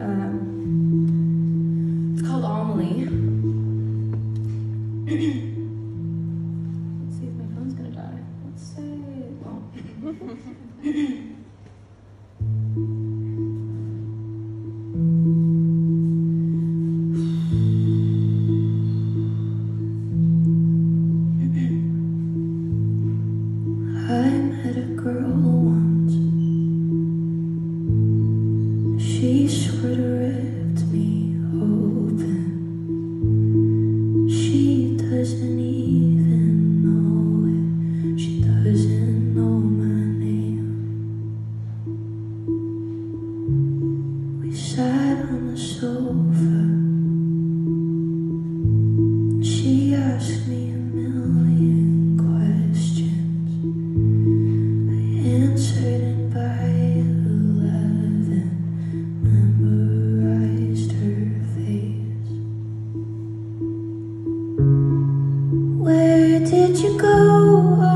Um, it's called Amelie. Let's see if my phone's gonna die. Let's say it won't. I me open. She doesn't even know it. She doesn't know my name. We sat on the sofa. Did you go,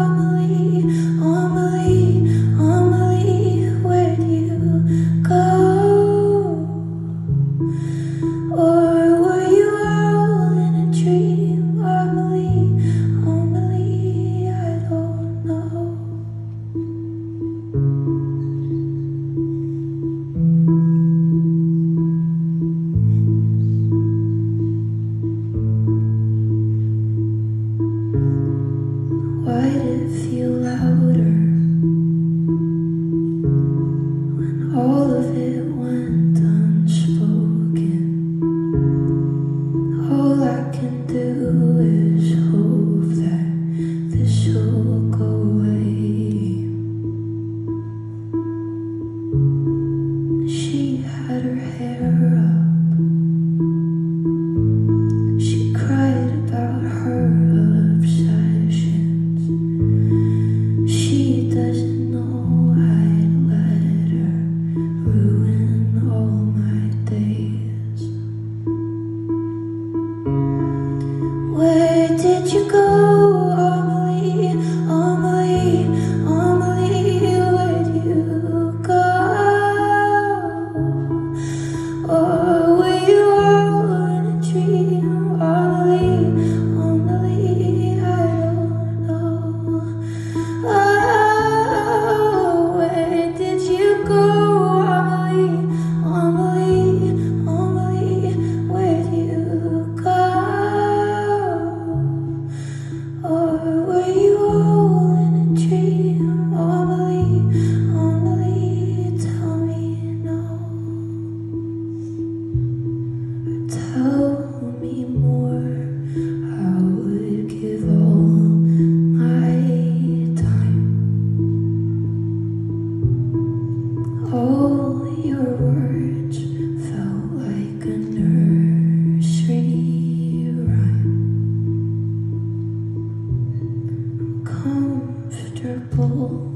her hair そ。